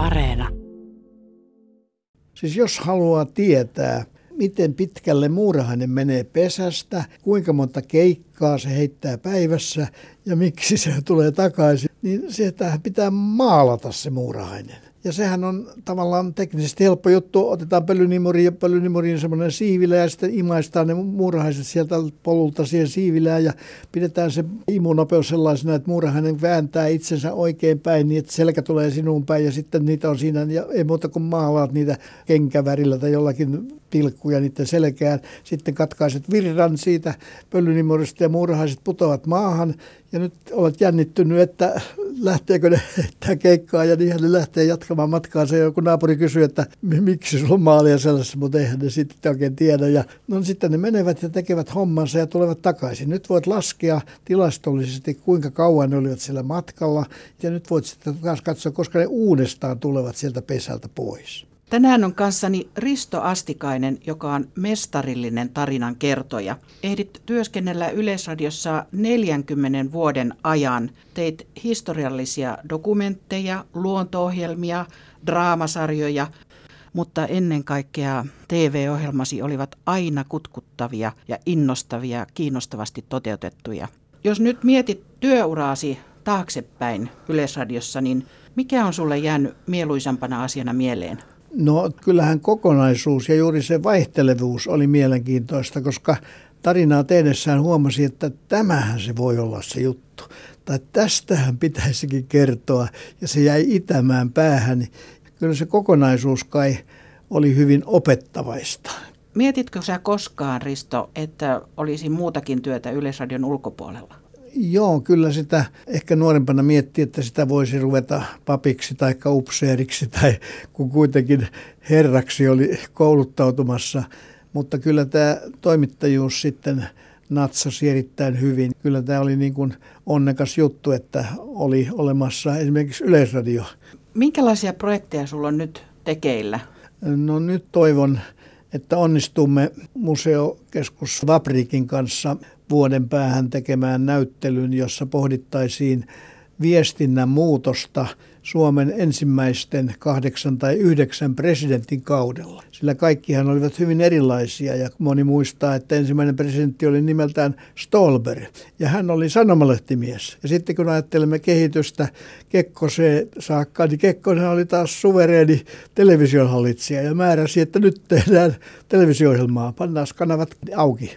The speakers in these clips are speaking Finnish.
Areena. Siis jos haluaa tietää, miten pitkälle muurahainen menee pesästä, kuinka monta keikkaa se heittää päivässä ja miksi se tulee takaisin, niin se pitää maalata se muurahainen. Ja sehän on tavallaan teknisesti helppo juttu. Otetaan pölynimuri ja pölynimuriin semmoinen siivilä ja sitten imaistaan ne muurahaiset sieltä polulta siihen siivilään ja pidetään se imunopeus sellaisena, että muurahainen vääntää itsensä oikein päin niin, että selkä tulee sinuun päin ja sitten niitä on siinä ja ei muuta kuin maalaat niitä kenkävärillä tai jollakin pilkkuja niiden selkään. Sitten katkaiset virran siitä pölynimurista ja muurahaiset putoavat maahan ja nyt olet jännittynyt, että lähteekö ne heittää keikkaa ja niinhän ne lähtee jatkamaan matkaansa. Ja joku naapuri kysyy, että miksi sulla on maalia sellaisessa, mutta eihän ne sitten oikein tiedä. Ja no sitten ne menevät ja tekevät hommansa ja tulevat takaisin. Nyt voit laskea tilastollisesti, kuinka kauan ne olivat siellä matkalla. Ja nyt voit sitten taas katsoa, koska ne uudestaan tulevat sieltä pesältä pois. Tänään on kanssani Risto Astikainen, joka on mestarillinen tarinan kertoja. Ehdit työskennellä Yleisradiossa 40 vuoden ajan. Teit historiallisia dokumentteja, luontoohjelmia, draamasarjoja, mutta ennen kaikkea TV-ohjelmasi olivat aina kutkuttavia ja innostavia, kiinnostavasti toteutettuja. Jos nyt mietit työuraasi taaksepäin Yleisradiossa, niin mikä on sulle jäänyt mieluisampana asiana mieleen? No kyllähän kokonaisuus ja juuri se vaihtelevuus oli mielenkiintoista, koska tarinaa tehdessään huomasi, että tämähän se voi olla se juttu. Tai tästähän pitäisikin kertoa ja se jäi itämään päähän. Kyllä se kokonaisuus kai oli hyvin opettavaista. Mietitkö sä koskaan, Risto, että olisi muutakin työtä Yleisradion ulkopuolella? Joo, kyllä sitä ehkä nuorempana miettii, että sitä voisi ruveta papiksi tai upseeriksi tai kun kuitenkin herraksi oli kouluttautumassa. Mutta kyllä tämä toimittajuus sitten natsasi erittäin hyvin. Kyllä tämä oli niin kuin onnekas juttu, että oli olemassa esimerkiksi Yleisradio. Minkälaisia projekteja sulla on nyt tekeillä? No nyt toivon, että onnistumme museokeskus Vaprikin kanssa vuoden päähän tekemään näyttelyn, jossa pohdittaisiin viestinnän muutosta Suomen ensimmäisten kahdeksan tai yhdeksän presidentin kaudella. Sillä kaikkihan olivat hyvin erilaisia ja moni muistaa, että ensimmäinen presidentti oli nimeltään Stolberg ja hän oli sanomalehtimies. Ja sitten kun ajattelemme kehitystä Kekkoseen saakka, niin Kekkonen oli taas suvereeni televisionhallitsija ja määräsi, että nyt tehdään televisio-ohjelmaa, pannaan kanavat auki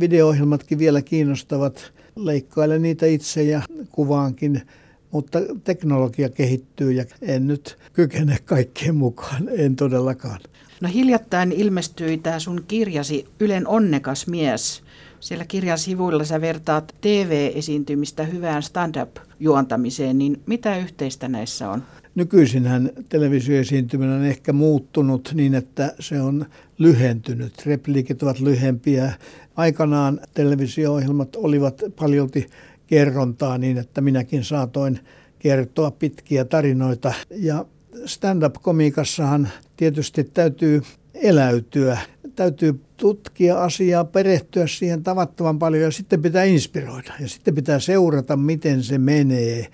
video-ohjelmatkin vielä kiinnostavat. Leikkailen niitä itse ja kuvaankin, mutta teknologia kehittyy ja en nyt kykene kaikkien mukaan, en todellakaan. No hiljattain ilmestyi tämä sun kirjasi Ylen onnekas mies. Siellä kirjan sivuilla sä vertaat TV-esiintymistä hyvään stand-up-juontamiseen, niin mitä yhteistä näissä on? Nykyisinhän televisioesiintyminen on ehkä muuttunut niin, että se on lyhentynyt. Repliikit ovat lyhempiä. Aikanaan televisio-ohjelmat olivat paljolti kerrontaa niin, että minäkin saatoin kertoa pitkiä tarinoita. Ja stand-up-komiikassahan tietysti täytyy eläytyä. Täytyy tutkia asiaa, perehtyä siihen tavattoman paljon ja sitten pitää inspiroida. Ja sitten pitää seurata, miten se menee,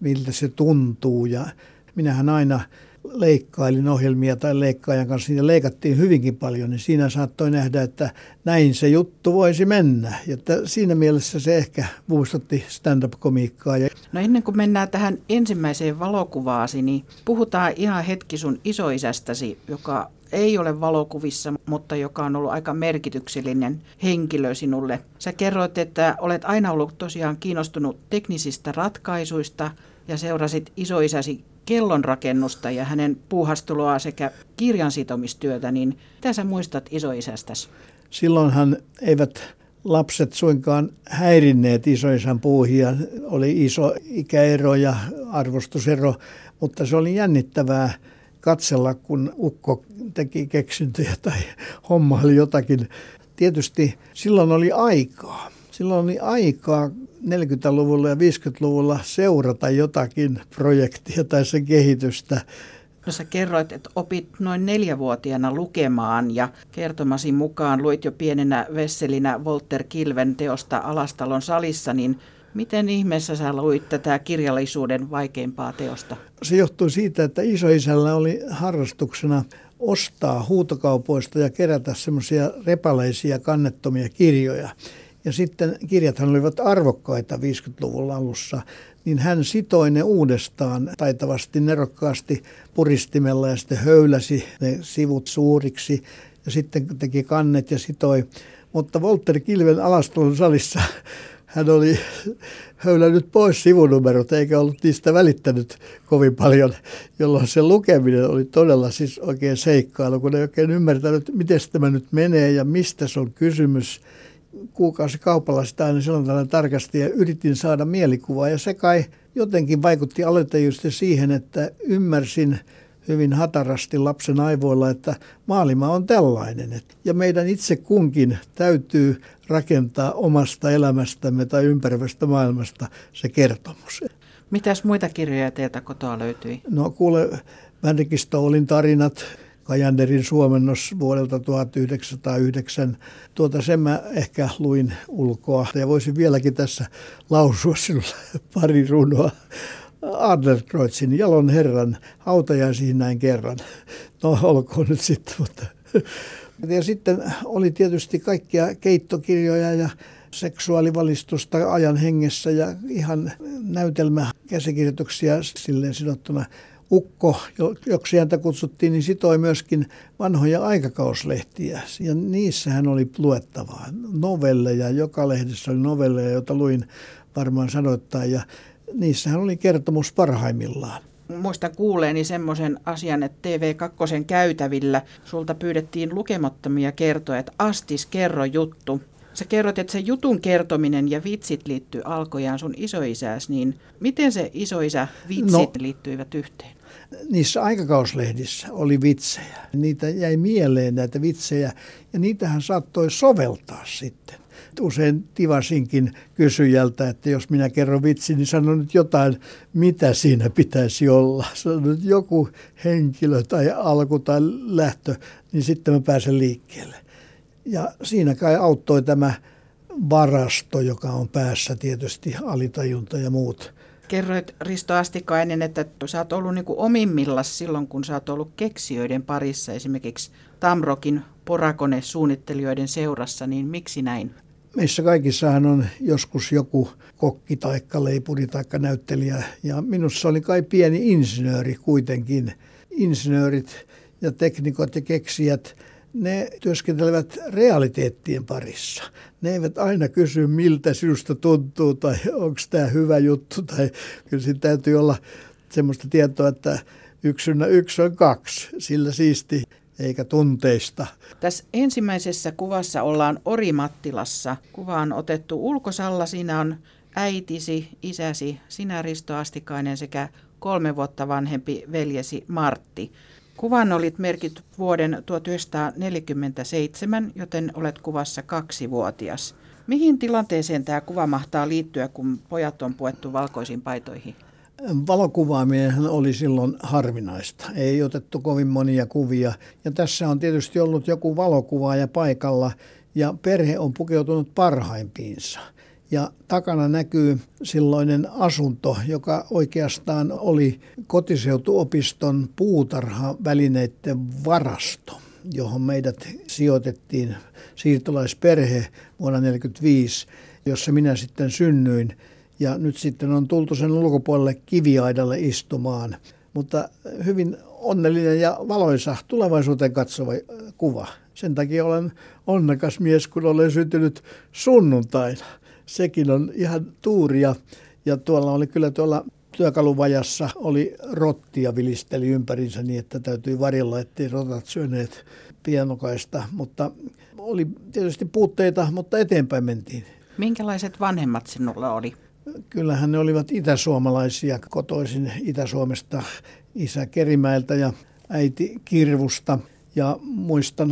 miltä se tuntuu. Ja minähän aina leikkailin ohjelmia tai leikkaajan kanssa, niitä leikattiin hyvinkin paljon, niin siinä saattoi nähdä, että näin se juttu voisi mennä. Ja että siinä mielessä se ehkä muistutti stand-up-komiikkaa. No ennen kuin mennään tähän ensimmäiseen valokuvaasi, niin puhutaan ihan hetki sun isoisästäsi, joka ei ole valokuvissa, mutta joka on ollut aika merkityksellinen henkilö sinulle. Sä kerroit, että olet aina ollut tosiaan kiinnostunut teknisistä ratkaisuista ja seurasit isoisäsi kellonrakennusta ja hänen puuhasteluaa sekä kirjansitomistyötä, niin mitä sä muistat isoisästäsi? Silloinhan eivät lapset suinkaan häirinneet isoisän puuhia. Oli iso ikäero ja arvostusero, mutta se oli jännittävää katsella, kun ukko teki keksintöjä tai homma oli jotakin. Tietysti silloin oli aikaa. Silloin oli aikaa 40-luvulla ja 50-luvulla seurata jotakin projektia tai sen kehitystä. No sä kerroit, että opit noin neljävuotiaana lukemaan ja kertomasi mukaan luit jo pienenä vesselinä Walter Kilven teosta Alastalon salissa, niin Miten ihmeessä sä luit tätä kirjallisuuden vaikeimpaa teosta? Se johtui siitä, että isoisällä oli harrastuksena ostaa huutokaupoista ja kerätä semmoisia repaleisia kannettomia kirjoja. Ja sitten kirjathan olivat arvokkaita 50-luvun alussa, niin hän sitoi ne uudestaan taitavasti, nerokkaasti puristimella ja sitten höyläsi ne sivut suuriksi ja sitten teki kannet ja sitoi. Mutta Walter Kilven alastelun salissa hän oli höylännyt pois sivunumerot eikä ollut niistä välittänyt kovin paljon, jolloin se lukeminen oli todella siis oikein seikkailu, kun ei oikein ymmärtänyt, miten tämä nyt menee ja mistä se on kysymys. Kuukausi kaupalla sitä aina silloin tällainen tarkasti ja yritin saada mielikuvaa ja se kai jotenkin vaikutti aloitejusti siihen, että ymmärsin – hyvin hatarasti lapsen aivoilla, että maailma on tällainen. Ja meidän itse kunkin täytyy rakentaa omasta elämästämme tai ympäröivästä maailmasta se kertomus. Mitäs muita kirjoja teiltä kotoa löytyi? No kuule, Vänrikki Stoulin tarinat, Kajanderin suomennos vuodelta 1909. Tuota sen mä ehkä luin ulkoa ja voisin vieläkin tässä lausua sinulle pari runoa. Adlerkreuzin jalon herran hautajaisiin näin kerran. No olkoon nyt sitten, mutta... Ja sitten oli tietysti kaikkia keittokirjoja ja seksuaalivalistusta ajan hengessä ja ihan näytelmä käsikirjoituksia silleen sidottuna. Ukko, joksi häntä kutsuttiin, niin sitoi myöskin vanhoja aikakauslehtiä. Ja niissähän oli luettavaa. Novelleja, joka lehdessä oli novelleja, joita luin varmaan sanoittain. Ja niissähän oli kertomus parhaimmillaan. Muistan kuuleeni semmoisen asian, että TV2 käytävillä sulta pyydettiin lukemattomia kertoja, että Astis, kerro juttu. Sä kerrot, että se jutun kertominen ja vitsit liittyy alkojaan sun isoisäs, niin miten se isoisä vitsit no, liittyivät yhteen? Niissä aikakauslehdissä oli vitsejä. Niitä jäi mieleen näitä vitsejä ja niitähän saattoi soveltaa sitten usein tivasinkin kysyjältä, että jos minä kerron vitsi, niin sano nyt jotain, mitä siinä pitäisi olla. Sano nyt joku henkilö tai alku tai lähtö, niin sitten mä pääsen liikkeelle. Ja siinä kai auttoi tämä varasto, joka on päässä tietysti alitajunta ja muut. Kerroit Risto Astikainen, että sä oot ollut niin omimmillas silloin, kun sä oot ollut keksijöiden parissa, esimerkiksi Tamrokin porakone-suunnittelijoiden seurassa, niin miksi näin? Meissä kaikissahan on joskus joku kokki tai leipuri tai näyttelijä ja minussa oli kai pieni insinööri kuitenkin. Insinöörit ja teknikot ja keksijät, ne työskentelevät realiteettien parissa. Ne eivät aina kysy, miltä sinusta tuntuu tai onko tämä hyvä juttu tai kyllä siinä täytyy olla semmoista tietoa, että yksi yksi on kaksi, sillä siisti eikä tunteista. Tässä ensimmäisessä kuvassa ollaan Orimattilassa. Kuva on otettu ulkosalla. Siinä on äitisi, isäsi, sinä Risto Astikainen sekä kolme vuotta vanhempi veljesi Martti. Kuvan olit merkit vuoden 1947, joten olet kuvassa kaksivuotias. Mihin tilanteeseen tämä kuva mahtaa liittyä, kun pojat on puettu valkoisiin paitoihin? Valokuvaaminen oli silloin harvinaista. Ei otettu kovin monia kuvia. Ja tässä on tietysti ollut joku valokuvaaja paikalla ja perhe on pukeutunut parhaimpiinsa. Ja takana näkyy silloinen asunto, joka oikeastaan oli kotiseutuopiston puutarha-välineiden varasto, johon meidät sijoitettiin siirtolaisperhe vuonna 1945, jossa minä sitten synnyin. Ja nyt sitten on tultu sen ulkopuolelle kiviaidalle istumaan. Mutta hyvin onnellinen ja valoisa tulevaisuuteen katsova kuva. Sen takia olen onnekas mies, kun olen syntynyt sunnuntaina. Sekin on ihan tuuria. Ja tuolla oli kyllä tuolla työkaluvajassa oli rottia vilisteli ympärinsä niin, että täytyy varilla, ettei rotat syöneet pienokaista. Mutta oli tietysti puutteita, mutta eteenpäin mentiin. Minkälaiset vanhemmat sinulla oli? Kyllähän ne olivat itäsuomalaisia kotoisin Itä-Suomesta, isä Kerimäeltä ja äiti Kirvusta. Ja muistan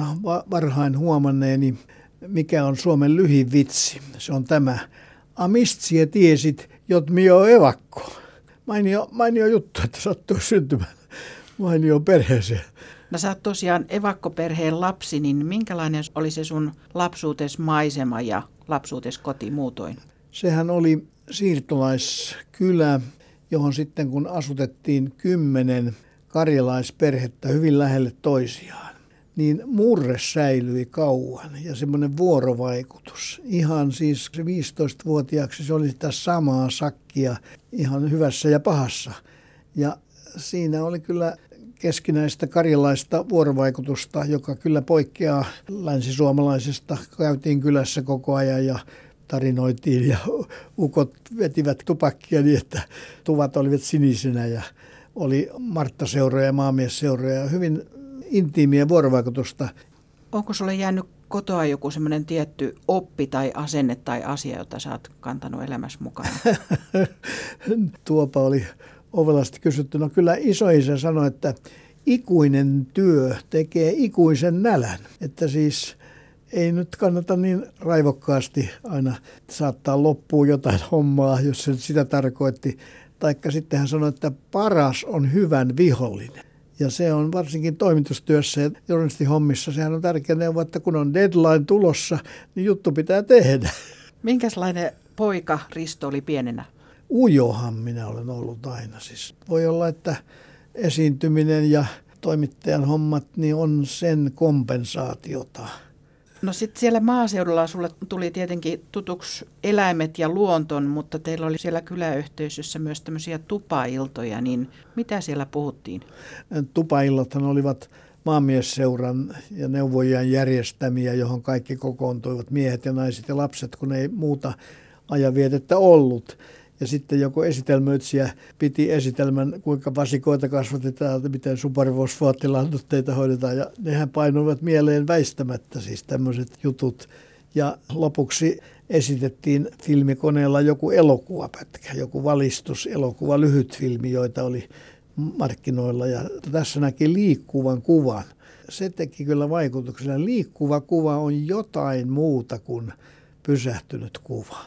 varhain huomanneeni, mikä on Suomen lyhin vitsi. Se on tämä. Amistsie tiesit, jot mio evakko. Mainio, mainio juttu, että sattuu syntymään mainio perheeseen. No sä oot tosiaan evakkoperheen lapsi, niin minkälainen oli se sun lapsuutes maisema ja lapsuutes koti muutoin? Sehän oli siirtolaiskylä, johon sitten kun asutettiin kymmenen karjalaisperhettä hyvin lähelle toisiaan, niin murre säilyi kauan ja semmoinen vuorovaikutus. Ihan siis 15-vuotiaaksi se oli sitä samaa sakkia ihan hyvässä ja pahassa. Ja siinä oli kyllä keskinäistä karjalaista vuorovaikutusta, joka kyllä poikkeaa länsisuomalaisesta. Käytiin kylässä koko ajan ja tarinoitiin ja ukot vetivät tupakkia niin, että tuvat olivat sinisenä ja oli Martta-seuroja ja maamiesseuroja. Hyvin intiimiä vuorovaikutusta. Onko sulle jäänyt kotoa joku semmoinen tietty oppi tai asenne tai asia, jota sä oot kantanut elämässä mukana? Tuopa oli ovelasti kysytty. No kyllä isoisä sanoi, että ikuinen työ tekee ikuisen nälän. Että siis ei nyt kannata niin raivokkaasti aina saattaa loppuun jotain hommaa, jos se sitä tarkoitti. Taikka sitten hän sanoi, että paras on hyvän vihollinen. Ja se on varsinkin toimitustyössä ja hommissa, sehän on tärkeä neuvo, että kun on deadline tulossa, niin juttu pitää tehdä. Minkälainen poika Risto oli pienenä? Ujohan minä olen ollut aina. Siis voi olla, että esiintyminen ja toimittajan hommat niin on sen kompensaatiota. No sitten siellä maaseudulla sulle tuli tietenkin tutuksi eläimet ja luonton, mutta teillä oli siellä kyläyhteisössä myös tämmöisiä tupailtoja, niin mitä siellä puhuttiin? Tupaillathan olivat maamiesseuran ja neuvojien järjestämiä, johon kaikki kokoontuivat, miehet ja naiset ja lapset, kun ei muuta ajanvietettä ollut. Ja sitten joku esitelmöitsijä piti esitelmän, kuinka vasikoita kasvatetaan, miten superfosfaattilannoitteita hoidetaan. Ja nehän painuivat mieleen väistämättä siis tämmöiset jutut. Ja lopuksi esitettiin filmikoneella joku elokuvapätkä, joku valistuselokuva, lyhyt filmi, joita oli markkinoilla. Ja tässä näki liikkuvan kuvan. Se teki kyllä vaikutuksen. Liikkuva kuva on jotain muuta kuin pysähtynyt kuva.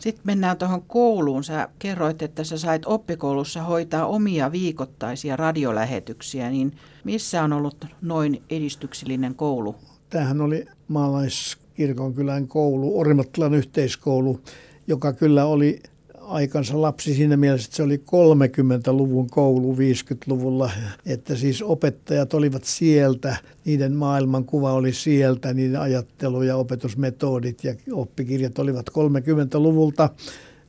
Sitten mennään tuohon kouluun. Sä kerroit, että sä sait oppikoulussa hoitaa omia viikoittaisia radiolähetyksiä, niin missä on ollut noin edistyksellinen koulu? Tämähän oli maalaiskirkonkylän koulu, Orimattilan yhteiskoulu, joka kyllä oli aikansa lapsi siinä mielessä, että se oli 30-luvun koulu 50-luvulla, että siis opettajat olivat sieltä, niiden maailmankuva oli sieltä, niiden ajattelu ja opetusmetodit ja oppikirjat olivat 30-luvulta.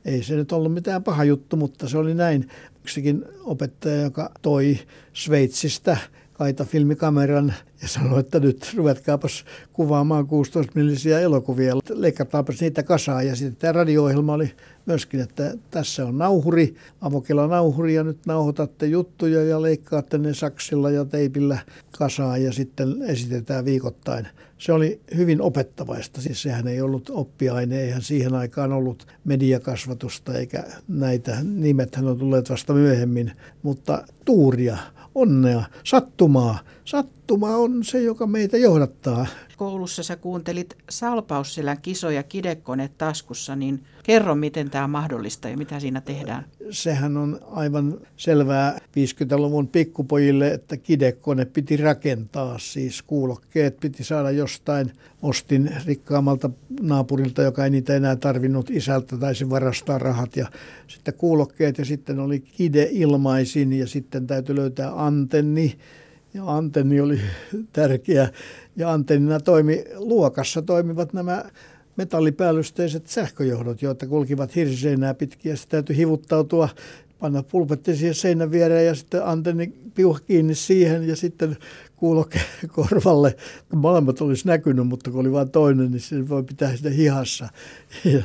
Ei se nyt ollut mitään paha juttu, mutta se oli näin. Yksikin opettaja, joka toi Sveitsistä kaita filmikameran ja sanoi, että nyt ruvetkaapas kuvaamaan 16-millisiä elokuvia, leikataapas niitä kasaan. Ja sitten tämä radio-ohjelma oli myöskin, että tässä on nauhuri, avokela nauhuri ja nyt nauhoitatte juttuja ja leikkaatte ne saksilla ja teipillä kasaan ja sitten esitetään viikoittain. Se oli hyvin opettavaista, siis sehän ei ollut oppiaine, eihän siihen aikaan ollut mediakasvatusta eikä näitä, nimethän on tulleet vasta myöhemmin, mutta tuuria onnea, sattumaa. Sattuma on se, joka meitä johdattaa. Koulussa sä kuuntelit Salpausselän kisoja kidekone taskussa, niin kerro, miten tämä on mahdollista ja mitä siinä tehdään. Sehän on aivan selvää 50-luvun pikkupojille, että kidekone piti rakentaa, siis kuulokkeet piti saada jostain. Ostin rikkaammalta naapurilta, joka ei niitä enää tarvinnut isältä, taisi varastaa rahat ja sitten kuulokkeet ja sitten oli kide ilmaisin ja sitten täytyy löytää antenni ja antenni oli tärkeä. Ja antennina toimi, luokassa toimivat nämä metallipäällysteiset sähköjohdot, joita kulkivat hirsiseinää pitkin ja sitten täytyy hivuttautua, panna pulpetti siihen seinän viereen ja sitten antenni piuha kiinni siihen ja sitten kuuloke korvalle. Molemmat olisi näkynyt, mutta kun oli vain toinen, niin se voi pitää sitä hihassa. Ja,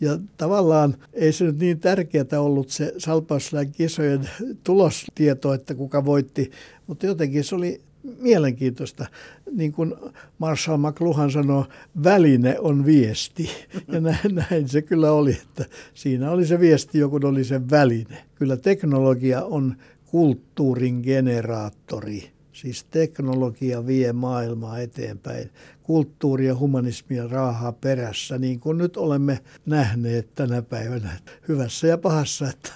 ja tavallaan ei se nyt niin tärkeää ollut se Salpauslain kisojen tulostieto, että kuka voitti, mutta jotenkin se oli mielenkiintoista. Niin kuin Marshall McLuhan sanoi, väline on viesti. Ja näin, näin se kyllä oli, että siinä oli se viesti, joku oli se väline. Kyllä teknologia on kulttuurin generaattori. Siis teknologia vie maailmaa eteenpäin. Kulttuuri ja humanismi ja raahaa perässä, niin kuin nyt olemme nähneet tänä päivänä. Hyvässä ja pahassa, että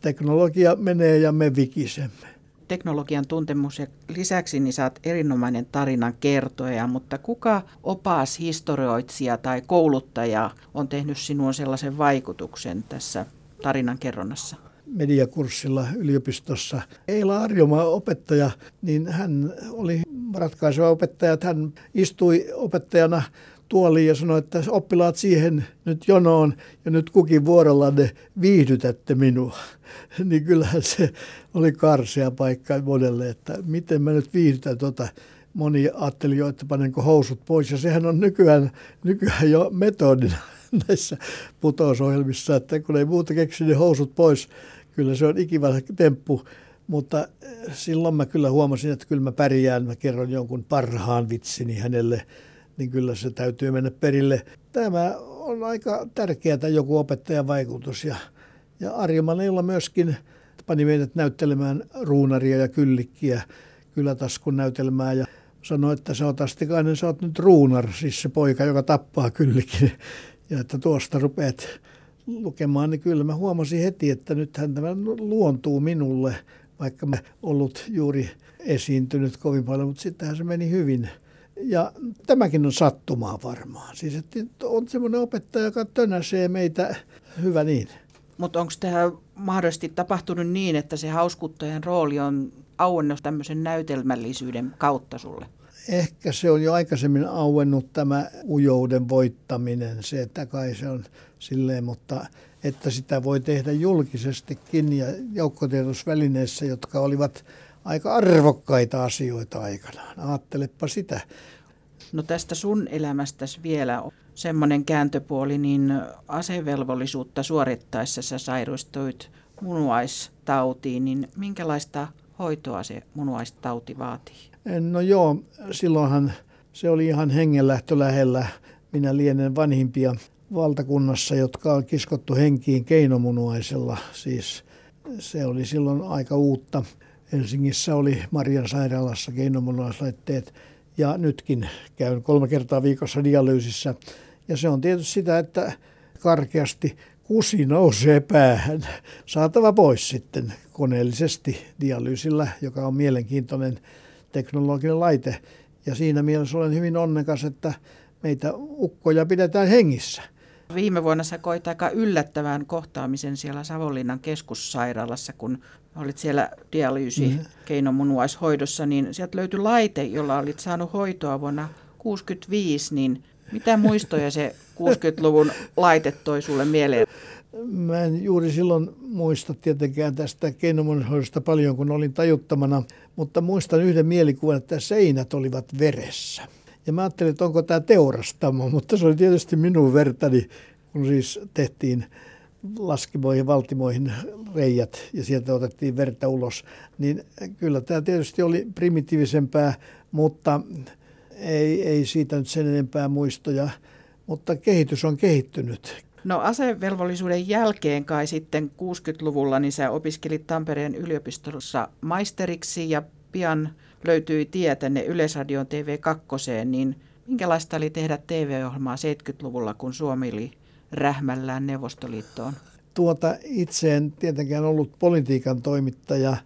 teknologia menee ja me vikisemme teknologian tuntemus ja lisäksi niin saat erinomainen tarinan kertoja, mutta kuka opas, historioitsija tai kouluttaja on tehnyt sinuun sellaisen vaikutuksen tässä tarinan kerronnassa? mediakurssilla yliopistossa. Eila Arjoma opettaja, niin hän oli ratkaiseva opettaja, hän istui opettajana tuoliin ja sanoi, että oppilaat siihen nyt jonoon ja nyt kukin vuorollanne viihdytätte minua. niin kyllähän se oli karsea paikka monelle, että miten mä nyt viihdytän tuota. Moni ajatteli jo, että panenko housut pois ja sehän on nykyään, nykyään jo metodina näissä putousohjelmissa, että kun ei muuta keksi, niin housut pois. Kyllä se on ikivä temppu, mutta silloin mä kyllä huomasin, että kyllä mä pärjään. Mä kerron jonkun parhaan vitsini hänelle niin kyllä se täytyy mennä perille. Tämä on aika tärkeää joku opettajan vaikutus ja, ja Arjo Manilla myöskin pani meidät näyttelemään ruunaria ja kyllikkiä kylätaskun näytelmää ja sanoi, että sä oot Astikainen, sä oot nyt ruunar, siis se poika, joka tappaa kyllikin. Ja että tuosta rupeat lukemaan, niin kyllä mä huomasin heti, että nythän tämä luontuu minulle, vaikka mä ollut juuri esiintynyt kovin paljon, mutta sittenhän se meni hyvin. Ja tämäkin on sattumaa varmaan. Siis että on semmoinen opettaja, joka tönäsee meitä. Hyvä niin. Mutta onko tähän mahdollisesti tapahtunut niin, että se hauskuttajan rooli on auennut tämmöisen näytelmällisyyden kautta sulle? Ehkä se on jo aikaisemmin auennut tämä ujouden voittaminen, se, että kai se on silleen, mutta että sitä voi tehdä julkisestikin ja joukkotiedotusvälineissä, jotka olivat aika arvokkaita asioita aikanaan. Ajattelepa sitä. No tästä sun elämästäsi vielä semmoinen kääntöpuoli, niin asevelvollisuutta suorittaessa sä sairastuit munuaistautiin, niin minkälaista hoitoa se munuaistauti vaatii? No joo, silloinhan se oli ihan hengenlähtö lähellä. Minä lienen vanhimpia valtakunnassa, jotka on kiskottu henkiin keinomunuaisella. Siis se oli silloin aika uutta. Helsingissä oli Marian sairaalassa keinomunuaislaitteet ja nytkin käyn kolme kertaa viikossa dialyysissä. Ja se on tietysti sitä, että karkeasti kusi nousee päähän. Saatava pois sitten koneellisesti dialyysillä, joka on mielenkiintoinen teknologinen laite. Ja siinä mielessä olen hyvin onnekas, että meitä ukkoja pidetään hengissä. Viime vuonna sä koit aika yllättävän kohtaamisen siellä Savonlinnan keskussairaalassa, kun olit siellä dialyysi mm-hmm. keinomunuaishoidossa, niin sieltä löytyi laite, jolla olit saanut hoitoa vuonna 1965, niin mitä muistoja se 60-luvun laite toi sulle mieleen? Mä en juuri silloin muista tietenkään tästä keinomunuaishoidosta paljon, kun olin tajuttamana, mutta muistan yhden mielikuvan, että seinät olivat veressä. Ja mä ajattelin, että onko tämä teurastamo, mutta se oli tietysti minun vertani, kun siis tehtiin laskimoihin, valtimoihin reijät ja sieltä otettiin verta ulos. Niin kyllä tämä tietysti oli primitiivisempää, mutta ei, ei siitä nyt sen enempää muistoja. Mutta kehitys on kehittynyt. No asevelvollisuuden jälkeen kai sitten 60-luvulla niin sä opiskelit Tampereen yliopistossa maisteriksi ja pian löytyi tie tänne Yleisradion TV2, niin minkälaista oli tehdä TV-ohjelmaa 70-luvulla, kun Suomi oli rähmällään Neuvostoliittoon? Tuota, itse en tietenkään ollut politiikan toimittaja.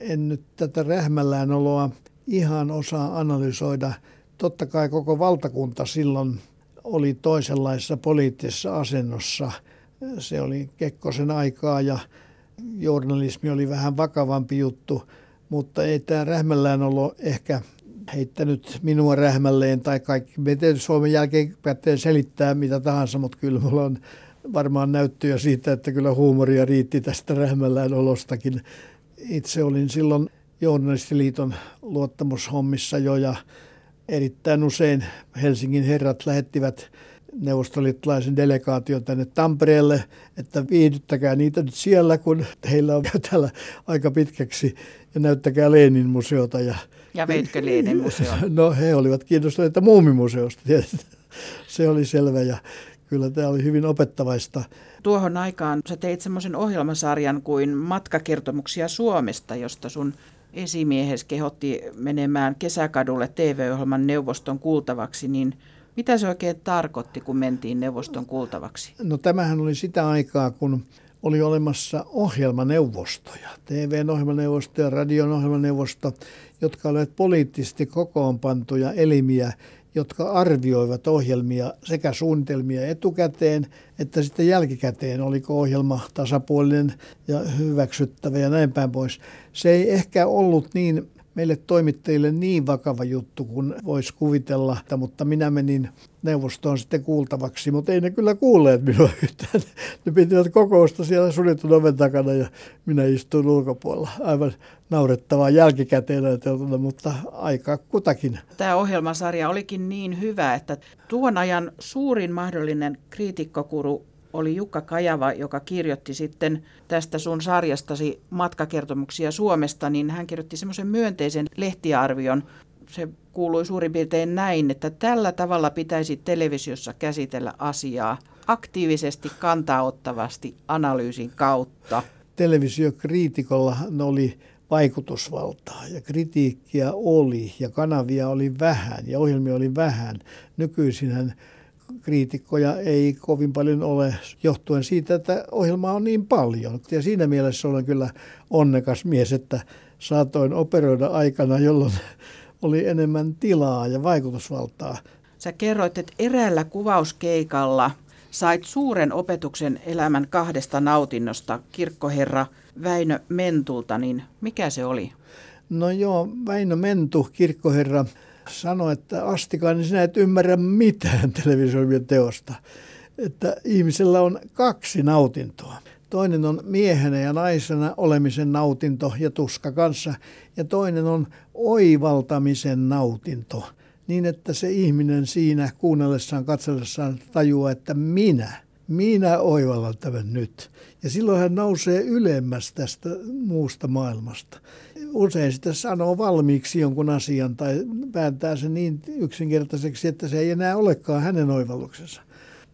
En nyt tätä rähmällään oloa ihan osaa analysoida. Totta kai koko valtakunta silloin oli toisenlaisessa poliittisessa asennossa. Se oli Kekkosen aikaa ja journalismi oli vähän vakavampi juttu, mutta ei tämä rähmällään ollut ehkä heittänyt minua rähmälleen tai kaikki. Me tietysti Suomen jälkeen selittää mitä tahansa, mutta kyllä mulla on varmaan näyttöjä siitä, että kyllä huumoria riitti tästä rähmällään olostakin. Itse olin silloin Journalistiliiton luottamushommissa jo ja erittäin usein Helsingin herrat lähettivät neuvostoliittolaisen delegaation tänne Tampereelle, että viihdyttäkää niitä nyt siellä, kun heillä on täällä aika pitkäksi ja näyttäkää Leenin museota. Ja, ja veitkö Leenin? No he olivat kiinnostuneita muumimuseosta tietysti. Se oli selvä ja kyllä tämä oli hyvin opettavaista. Tuohon aikaan sä teit semmoisen ohjelmasarjan kuin Matkakertomuksia Suomesta, josta sun esimiehes kehotti menemään kesäkadulle TV-ohjelman neuvoston kuultavaksi, niin mitä se oikein tarkoitti, kun mentiin neuvoston kuultavaksi? No tämähän oli sitä aikaa, kun oli olemassa ohjelmaneuvostoja, TVn ohjelmaneuvosto ja radion ohjelmaneuvosto, jotka olivat poliittisesti kokoonpantuja elimiä, jotka arvioivat ohjelmia sekä suunnitelmia etukäteen että sitten jälkikäteen, oliko ohjelma tasapuolinen ja hyväksyttävä ja näin päin pois. Se ei ehkä ollut niin meille toimittajille niin vakava juttu kuin voisi kuvitella, mutta minä menin neuvostoon sitten kuultavaksi, mutta ei ne kyllä kuulleet minua yhtään. Ne pitivät kokousta siellä suljetun oven takana ja minä istuin ulkopuolella. Aivan naurettavaa jälkikäteen ajateltuna, mutta aika kutakin. Tämä ohjelmasarja olikin niin hyvä, että tuon ajan suurin mahdollinen kriitikkokuru oli Jukka Kajava, joka kirjoitti sitten tästä sun sarjastasi matkakertomuksia Suomesta, niin hän kirjoitti semmoisen myönteisen lehtiarvion. Se kuului suurin piirtein näin, että tällä tavalla pitäisi televisiossa käsitellä asiaa aktiivisesti, kantaottavasti, analyysin kautta. Televisiokriitikolla oli vaikutusvaltaa ja kritiikkiä oli ja kanavia oli vähän ja ohjelmia oli vähän. Nykyisinhän kriitikkoja ei kovin paljon ole johtuen siitä, että ohjelmaa on niin paljon. Ja siinä mielessä olen kyllä onnekas mies, että saatoin operoida aikana, jolloin oli enemmän tilaa ja vaikutusvaltaa. Sä kerroit, että eräällä kuvauskeikalla sait suuren opetuksen elämän kahdesta nautinnosta kirkkoherra Väinö Mentulta, niin mikä se oli? No joo, Väinö Mentu, kirkkoherra, sanoi, että Astikainen, sinä et ymmärrä mitään televisioimien teosta. Että ihmisellä on kaksi nautintoa. Toinen on miehenä ja naisena olemisen nautinto ja tuska kanssa. Ja toinen on oivaltamisen nautinto. Niin, että se ihminen siinä kuunnellessaan, katsellessaan tajuaa, että minä, minä oivallan tämän nyt. Ja silloin hän nousee ylemmäs tästä muusta maailmasta usein sitten sanoo valmiiksi jonkun asian tai päättää sen niin yksinkertaiseksi, että se ei enää olekaan hänen oivalluksensa.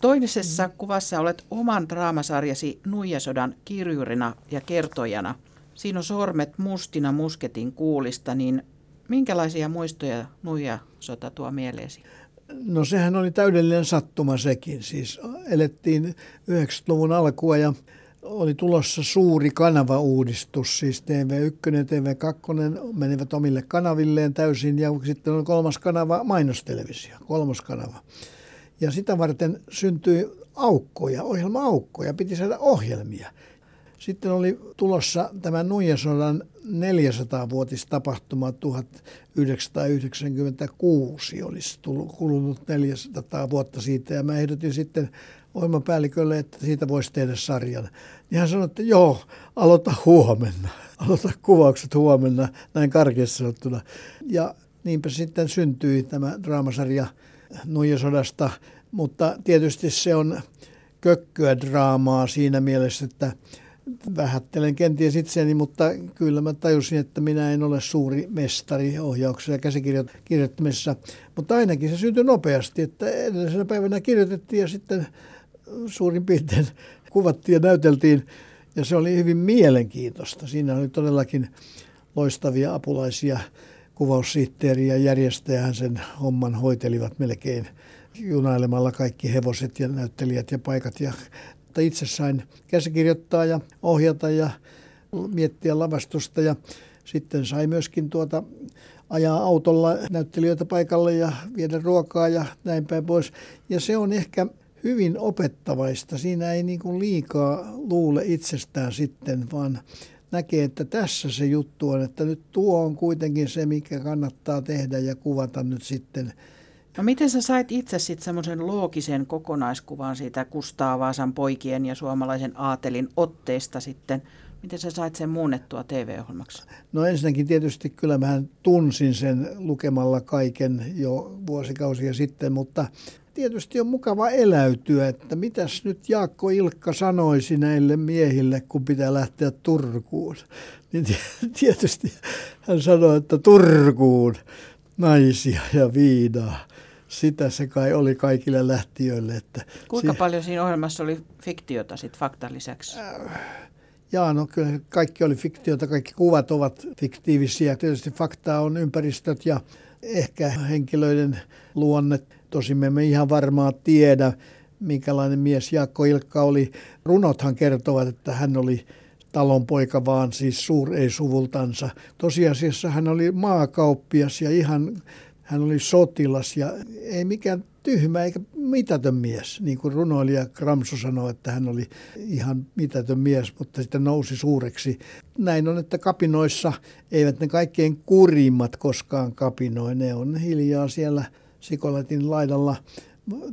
Toisessa kuvassa olet oman draamasarjasi Nuijasodan kirjurina ja kertojana. Siinä on sormet mustina musketin kuulista, niin minkälaisia muistoja Nuijasota tuo mieleesi? No sehän oli täydellinen sattuma sekin. Siis elettiin 90-luvun alkua ja oli tulossa suuri kanavauudistus, siis TV1 ja TV2 menivät omille kanavilleen täysin ja sitten on kolmas kanava mainostelevisio, kolmas kanava. Ja sitä varten syntyi aukkoja, ohjelma-aukkoja, piti saada ohjelmia. Sitten oli tulossa tämä Nuijasodan 400-vuotistapahtuma 1996, olisi tullut, kulunut 400 vuotta siitä ja mä ehdotin sitten ohjelmapäällikölle, että siitä voisi tehdä sarjan. Niin hän sanoi, että joo, aloita huomenna. Aloita kuvaukset huomenna, näin karkeasti sanottuna. Ja niinpä sitten syntyi tämä draamasarja Nuijasodasta, mutta tietysti se on kökkyä draamaa siinä mielessä, että vähättelen kenties itseäni, mutta kyllä mä tajusin, että minä en ole suuri mestari ohjauksessa ja käsikirjoittamisessa. Mutta ainakin se syntyi nopeasti, että edellisenä päivänä kirjoitettiin ja sitten suurin piirtein kuvattiin ja näyteltiin. Ja se oli hyvin mielenkiintoista. Siinä oli todellakin loistavia apulaisia kuvaussihteeriä ja järjestäjähän sen homman hoitelivat melkein junailemalla kaikki hevoset ja näyttelijät ja paikat. Ja, mutta itse sain käsikirjoittaa ja ohjata ja miettiä lavastusta ja sitten sai myöskin tuota ajaa autolla näyttelijöitä paikalle ja viedä ruokaa ja näin päin pois. Ja se on ehkä hyvin opettavaista. Siinä ei niin kuin liikaa luule itsestään sitten, vaan näkee, että tässä se juttu on, että nyt tuo on kuitenkin se, mikä kannattaa tehdä ja kuvata nyt sitten. No miten sä sait itse sitten semmoisen loogisen kokonaiskuvan siitä Kustaa Vaasan poikien ja suomalaisen aatelin otteesta sitten? Miten sä sait sen muunnettua TV-ohjelmaksi? No ensinnäkin tietysti kyllä mä tunsin sen lukemalla kaiken jo vuosikausia sitten, mutta tietysti on mukava eläytyä, että mitäs nyt Jaakko Ilkka sanoisi näille miehille, kun pitää lähteä Turkuun. Niin tietysti hän sanoi, että Turkuun naisia ja viinaa. Sitä se kai oli kaikille lähtiöille. Että Kuinka si- paljon siinä ohjelmassa oli fiktiota sitten faktan lisäksi? Äh, jaa, no kyllä kaikki oli fiktiota, kaikki kuvat ovat fiktiivisiä. Tietysti faktaa on ympäristöt ja ehkä henkilöiden luonnet Tosin me emme ihan varmaan tiedä, minkälainen mies Jaakko Ilkka oli. Runothan kertovat, että hän oli talonpoika vaan siis suur ei suvultansa. Tosiasiassa hän oli maakauppias ja ihan Hän oli sotilas ja ei mikään tyhmä eikä mitätön mies. Niin kuin runoilija Kramsu sanoi, että hän oli ihan mitätön mies, mutta sitten nousi suureksi. Näin on, että kapinoissa eivät ne kaikkein kurimmat koskaan kapinoi. Ne on hiljaa siellä Sikolatin laidalla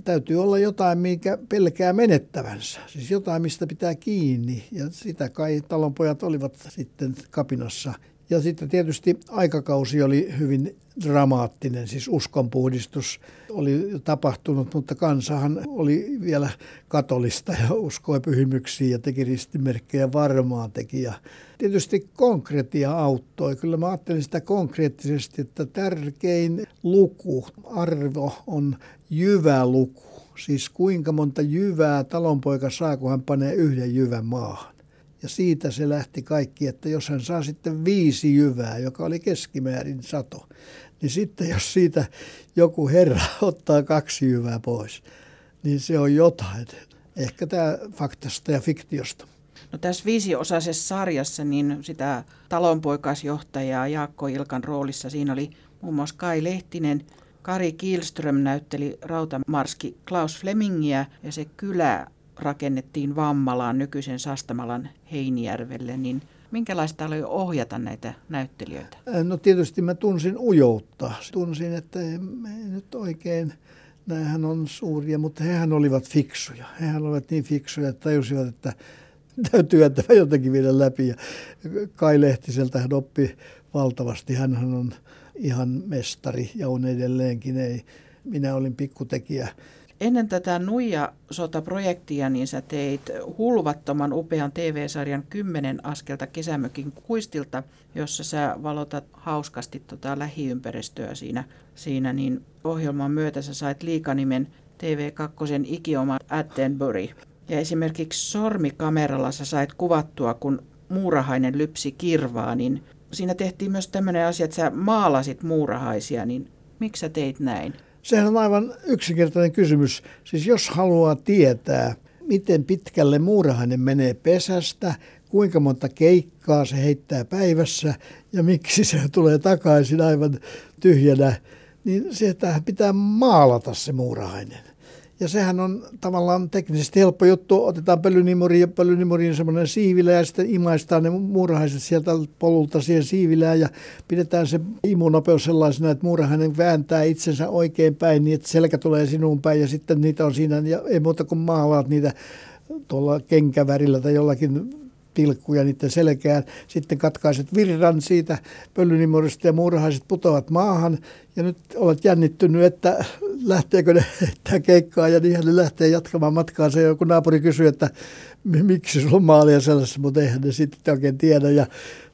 täytyy olla jotain, mikä pelkää menettävänsä. Siis jotain, mistä pitää kiinni. Ja sitä kai talonpojat olivat sitten kapinassa. Ja sitten tietysti aikakausi oli hyvin dramaattinen, siis uskonpuhdistus oli tapahtunut, mutta kansahan oli vielä katolista ja uskoi pyhimyksiin ja teki ristimerkkejä varmaan teki. Ja tietysti konkretia auttoi. Kyllä mä ajattelin sitä konkreettisesti, että tärkein luku, arvo on jyvä luku. Siis kuinka monta jyvää talonpoika saa, kun hän panee yhden jyvän maahan. Ja siitä se lähti kaikki, että jos hän saa sitten viisi jyvää, joka oli keskimäärin sato, niin sitten jos siitä joku herra ottaa kaksi jyvää pois, niin se on jotain. Ehkä tämä faktasta ja fiktiosta. No tässä viisiosaisessa sarjassa niin sitä talonpoikaisjohtajaa Jaakko Ilkan roolissa siinä oli muun muassa Kai Lehtinen, Kari Kielström näytteli rautamarski Klaus Flemingiä ja se kylä rakennettiin Vammalaan nykyisen Sastamalan Heinijärvelle, niin minkälaista oli ohjata näitä näyttelijöitä? No tietysti mä tunsin ujoutta. Tunsin, että nyt oikein, nämähän on suuria, mutta hehän olivat fiksuja. Hehän olivat niin fiksuja, että tajusivat, että täytyy jättää jotenkin viedä läpi. Ja Kai Lehtiseltä hän oppi valtavasti. hän on ihan mestari ja on edelleenkin. Ei. Minä olin pikkutekijä Ennen tätä Nuija-sotaprojektia niin sä teit hulvattoman upean TV-sarjan Kymmenen askelta kesämökin kuistilta, jossa sä valotat hauskasti tota lähiympäristöä siinä, siinä niin ohjelman myötä sä sait liikanimen TV2 ikioma Attenbury. Ja esimerkiksi sormikameralla sä sait kuvattua, kun muurahainen lypsi kirvaa, niin siinä tehtiin myös tämmöinen asia, että sä maalasit muurahaisia, niin miksi sä teit näin? Sehän on aivan yksinkertainen kysymys. Siis jos haluaa tietää, miten pitkälle muurahainen menee pesästä, kuinka monta keikkaa se heittää päivässä ja miksi se tulee takaisin aivan tyhjänä, niin se pitää maalata se muurahainen. Ja sehän on tavallaan teknisesti helppo juttu. Otetaan pölynimuri ja pölynimuriin semmoinen siivilä ja sitten imaistaan ne muurahaiset sieltä polulta siihen siivilään ja pidetään se imunopeus sellaisena, että muurahainen vääntää itsensä oikein päin niin, että selkä tulee sinuun päin ja sitten niitä on siinä ja ei muuta kuin maalaat niitä tuolla kenkävärillä tai jollakin pilkkuja niiden selkään. Sitten katkaiset virran siitä pöllynimurista ja muurahaiset putoavat maahan. Ja nyt olet jännittynyt, että lähteekö ne heittää keikkaa ja niinhän ne lähtee jatkamaan matkaa. Se joku naapuri kysyy, että miksi sulla on maalia sellaisessa, mutta eihän ne sitten oikein tiedä. Ja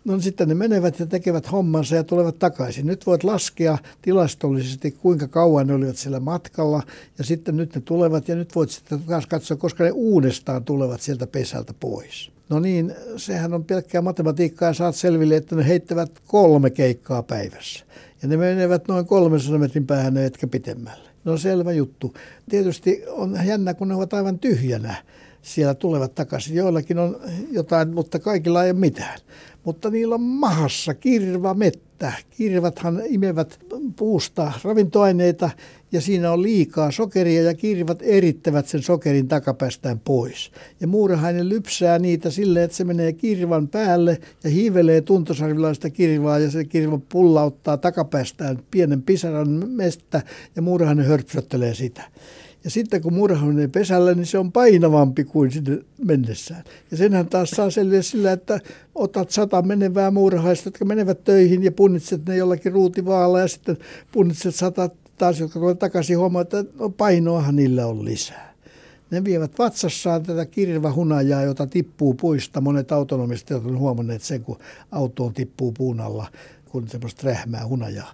no sitten ne menevät ja tekevät hommansa ja tulevat takaisin. Nyt voit laskea tilastollisesti, kuinka kauan ne olivat siellä matkalla ja sitten nyt ne tulevat ja nyt voit sitten taas katsoa, koska ne uudestaan tulevat sieltä pesältä pois. No niin, sehän on pelkkää matematiikkaa ja saat selville, että ne heittävät kolme keikkaa päivässä. Ja ne menevät noin 300 metrin päähän ne etkä pitemmälle. No selvä juttu. Tietysti on jännä, kun ne ovat aivan tyhjänä siellä tulevat takaisin. Joillakin on jotain, mutta kaikilla ei ole mitään. Mutta niillä on mahassa kirva mettä. Kirvathan imevät puusta ravintoaineita ja siinä on liikaa sokeria ja kirvat erittävät sen sokerin takapäästään pois. Ja muurahainen lypsää niitä silleen, että se menee kirvan päälle ja hiivelee tuntosarvilaista kirvaa ja se kirva pullauttaa takapäästään pienen pisaran mestä ja muurahainen hörpsöttelee sitä. Ja sitten kun murha menee pesällä, niin se on painavampi kuin sinne mennessään. Ja senhän taas saa selviä sillä, että otat sata menevää muurahaista, jotka menevät töihin ja punnitset ne jollakin ruutivaalla ja sitten punnitset sata taas, jotka tulevat takaisin huomaa, että no painoahan niillä on lisää. Ne vievät vatsassaan tätä kirvahunajaa, jota tippuu puista. Monet autonomistajat ovat huomanneet sen, kun autoon tippuu puun alla, kun semmoista rähmää hunajaa.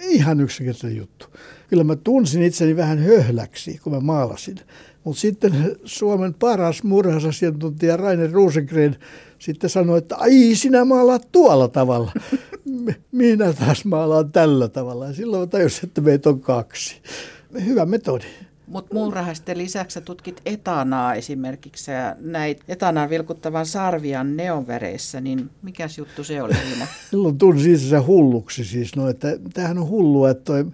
Ihan yksinkertainen juttu. Kyllä mä tunsin itseni vähän höhläksi, kun mä maalasin. Mutta sitten Suomen paras murhasasiantuntija Rainer Rosengren sitten sanoi, että ai sinä maalaat tuolla tavalla. Minä taas maalaan tällä tavalla. Ja silloin mä tajusin, että meitä on kaksi. Hyvä metodi. Mutta muurahaisten lisäksi tutkit etanaa esimerkiksi ja näit etanaa vilkuttavan sarvian neonvereissä, niin mikä juttu se oli siinä? Silloin tunsin se hulluksi siis, no, että tämähän on hullua, että toi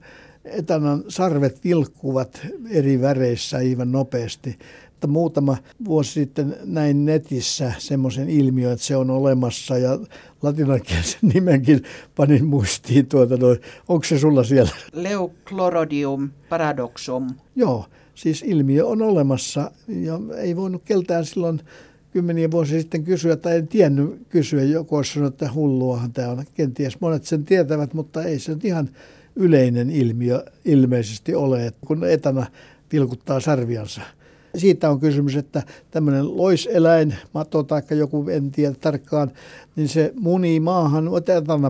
etanan sarvet vilkkuvat eri väreissä aivan nopeasti että muutama vuosi sitten näin netissä semmoisen ilmiön, että se on olemassa ja latinankielisen nimenkin panin muistiin tuota noin. Onko se sulla siellä? Leuclorodium paradoxum. Joo, siis ilmiö on olemassa ja ei voinut keltään silloin kymmeniä vuosia sitten kysyä, tai en tiennyt kysyä, joku olisi sanonut, että hulluahan tämä on. Kenties monet sen tietävät, mutta ei se nyt ihan yleinen ilmiö ilmeisesti ole, että kun etana vilkuttaa sarviansa – siitä on kysymys, että tämmöinen loiseläin, mato tai joku, en tiedä tarkkaan, niin se munii maahan, otetaan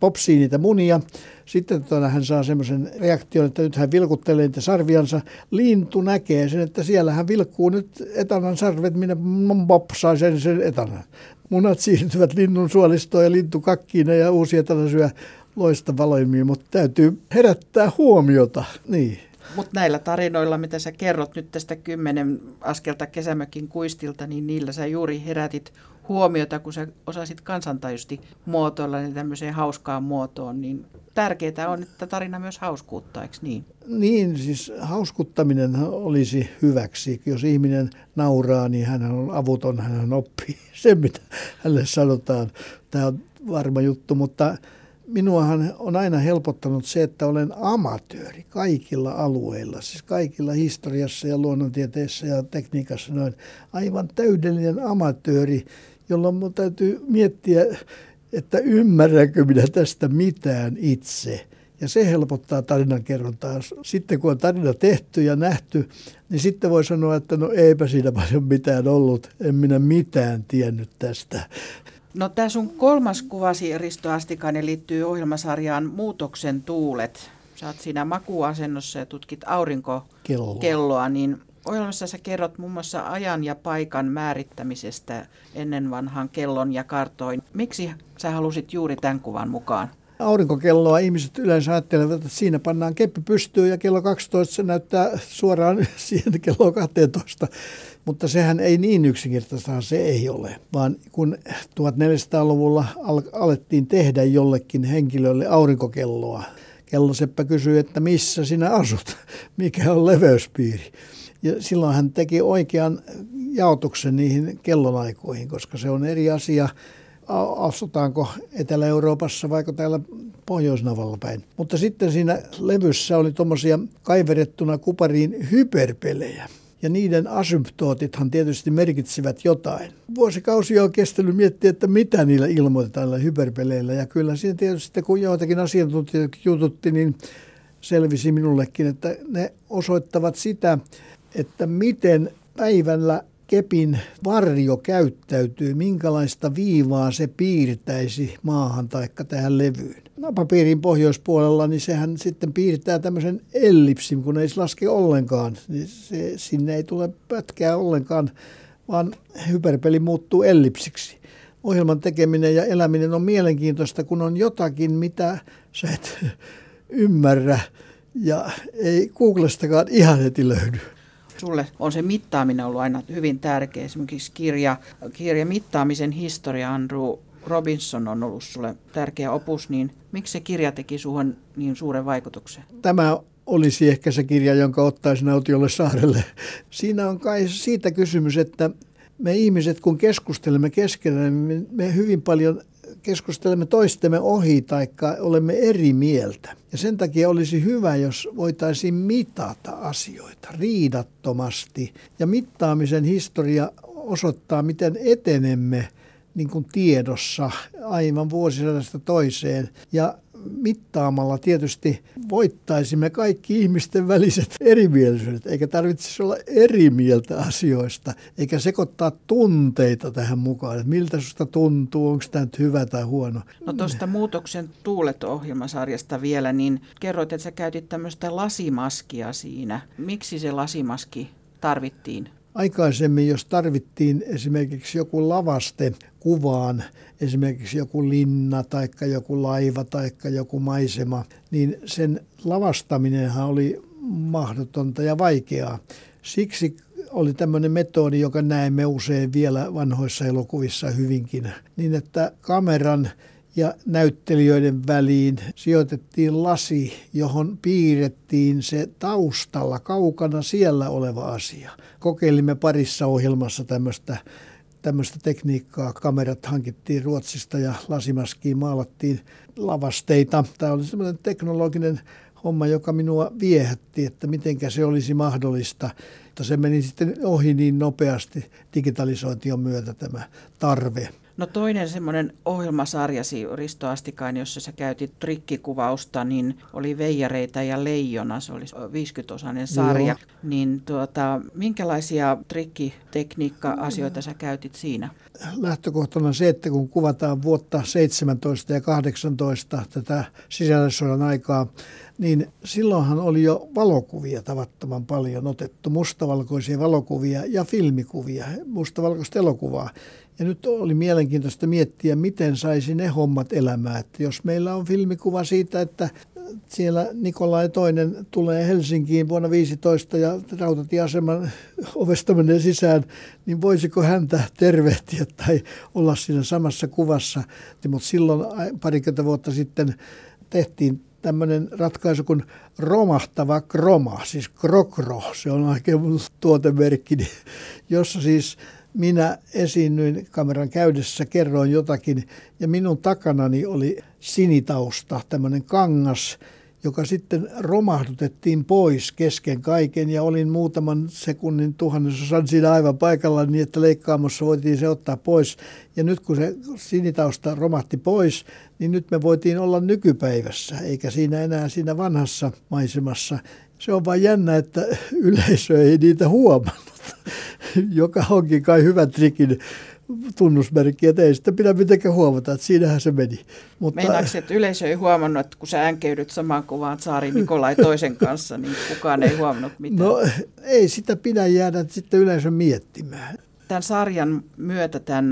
popsii niitä munia. Sitten tuota, hän saa semmoisen reaktion, että nyt hän vilkuttelee niitä sarviansa. Lintu näkee sen, että siellä hän vilkkuu nyt etanan sarvet, minä popsaa sen, sen etanan. Munat siirtyvät linnun suolistoon ja lintu kakkiin ja uusi etana syö loista valoimia, mutta täytyy herättää huomiota. Niin. Mutta näillä tarinoilla, mitä sä kerrot nyt tästä kymmenen askelta kesämökin kuistilta, niin niillä sä juuri herätit huomiota, kun sä osasit kansantajusti muotoilla ne tämmöiseen hauskaan muotoon, niin tärkeää on, että tarina myös hauskuuttaa, eikö niin? Niin, siis hauskuttaminen olisi hyväksi. Jos ihminen nauraa, niin hän on avuton, hän oppii sen, mitä hänelle sanotaan. Tämä on varma juttu, mutta minuahan on aina helpottanut se, että olen amatööri kaikilla alueilla, siis kaikilla historiassa ja luonnontieteessä ja tekniikassa noin aivan täydellinen amatööri, jolloin minun täytyy miettiä, että ymmärränkö minä tästä mitään itse. Ja se helpottaa tarinan kerrontaa. Sitten kun on tarina tehty ja nähty, niin sitten voi sanoa, että no eipä siinä paljon mitään ollut. En minä mitään tiennyt tästä. No tämä sun kolmas kuvasi, Risto Astikainen, liittyy ohjelmasarjaan Muutoksen tuulet. Sä oot siinä makuasennossa ja tutkit aurinkokelloa, Kelloa. niin ohjelmassa sä kerrot muun muassa ajan ja paikan määrittämisestä ennen vanhan kellon ja kartoin. Miksi sä halusit juuri tämän kuvan mukaan? Aurinkokelloa ihmiset yleensä ajattelevat, että siinä pannaan keppi pystyyn ja kello 12 se näyttää suoraan siihen kello 12. Mutta sehän ei niin yksinkertaista se ei ole, vaan kun 1400-luvulla al- alettiin tehdä jollekin henkilölle aurinkokelloa, kelloseppä kysyi, että missä sinä asut, mikä on leveyspiiri. Ja silloin hän teki oikean jaotuksen niihin kellonaikoihin, koska se on eri asia, asutaanko Etelä-Euroopassa vai täällä Pohjoisnavalla päin. Mutta sitten siinä levyssä oli tuommoisia kaiverettuna kupariin hyperpelejä ja niiden asymptootithan tietysti merkitsivät jotain. Vuosikausia on kestänyt miettiä, että mitä niillä ilmoitetaan näillä hyperpeleillä. Ja kyllä siinä tietysti, kun joitakin asiantuntijoita jututti, niin selvisi minullekin, että ne osoittavat sitä, että miten päivällä kepin varjo käyttäytyy, minkälaista viivaa se piirtäisi maahan tai tähän levyyn. Napapiirin pohjoispuolella, niin sehän sitten piirtää tämmöisen ellipsin, kun ei se laske ollenkaan. Niin se, sinne ei tule pätkää ollenkaan, vaan hyperpeli muuttuu ellipsiksi. Ohjelman tekeminen ja eläminen on mielenkiintoista, kun on jotakin, mitä sä et ymmärrä ja ei Googlestakaan ihan heti löydy. Sulle on se mittaaminen ollut aina hyvin tärkeä. Esimerkiksi kirja, kirja Mittaamisen historia Andrew Robinson on ollut sulle tärkeä opus, niin miksi se kirja teki suhun niin suuren vaikutuksen? Tämä olisi ehkä se kirja, jonka ottaisin autiolle saarelle. Siinä on kai siitä kysymys, että me ihmiset, kun keskustelemme keskenään, me hyvin paljon keskustelemme toistemme ohi tai olemme eri mieltä. Ja sen takia olisi hyvä, jos voitaisiin mitata asioita riidattomasti. Ja mittaamisen historia osoittaa, miten etenemme niin kuin tiedossa aivan vuosisadasta toiseen. Ja mittaamalla tietysti voittaisimme kaikki ihmisten väliset erimielisyydet, eikä tarvitsisi olla eri mieltä asioista, eikä sekoittaa tunteita tähän mukaan, että miltä susta tuntuu, onko tämä nyt hyvä tai huono. No tuosta Muutoksen tuulet-ohjelmasarjasta vielä, niin kerroit, että sä käytit tämmöistä lasimaskia siinä. Miksi se lasimaski tarvittiin? Aikaisemmin, jos tarvittiin esimerkiksi joku lavaste kuvaan, esimerkiksi joku linna tai joku laiva tai joku maisema, niin sen lavastaminenhan oli mahdotonta ja vaikeaa. Siksi oli tämmöinen metodi, joka näemme usein vielä vanhoissa elokuvissa hyvinkin, niin että kameran ja näyttelijöiden väliin sijoitettiin lasi, johon piirrettiin se taustalla kaukana siellä oleva asia. Kokeilimme parissa ohjelmassa tämmöistä tämmöistä tekniikkaa. Kamerat hankittiin Ruotsista ja lasimaskiin maalattiin lavasteita. Tämä oli semmoinen teknologinen homma, joka minua viehätti, että miten se olisi mahdollista. Mutta se meni sitten ohi niin nopeasti digitalisointion myötä tämä tarve. No toinen semmoinen ohjelmasarjasi Risto Astikainen, jossa sä käytit trikkikuvausta, niin oli Veijareita ja Leijona, se oli 50-osainen sarja. Joo. Niin tuota, minkälaisia trikkitekniikka-asioita sä käytit siinä? Lähtökohtana se, että kun kuvataan vuotta 17 ja 18 tätä sisällissodan aikaa, niin silloinhan oli jo valokuvia tavattoman paljon otettu, mustavalkoisia valokuvia ja filmikuvia, mustavalkoista elokuvaa. Ja nyt oli mielenkiintoista miettiä, miten saisi ne hommat elämään. Että jos meillä on filmikuva siitä, että siellä Nikolai toinen tulee Helsinkiin vuonna 15 ja rautatieaseman ovesta menee sisään, niin voisiko häntä tervehtiä tai olla siinä samassa kuvassa. Mutta silloin parikymmentä vuotta sitten tehtiin tämmöinen ratkaisu kuin romahtava kroma, siis krokro, se on oikein tuotemerkki, jossa siis minä esiinnyin kameran käydessä, kerroin jotakin ja minun takanani oli sinitausta, tämmöinen kangas, joka sitten romahdutettiin pois kesken kaiken ja olin muutaman sekunnin tuhannesosan siinä aivan paikalla niin, että leikkaamossa voitiin se ottaa pois. Ja nyt kun se sinitausta romahti pois, niin nyt me voitiin olla nykypäivässä, eikä siinä enää siinä vanhassa maisemassa. Se on vain jännä, että yleisö ei niitä huomannut, joka onkin kai hyvä trikin tunnusmerkki, että ei sitä pidä mitenkään huomata, että siinähän se meni. Mutta... Meinaatko, että yleisö ei huomannut, että kun sä änkeydyt samaan kuvaan Saari Nikolai toisen kanssa, niin kukaan ei huomannut mitään? No ei sitä pidä jäädä sitten yleisön miettimään. Tämän sarjan myötä, tämän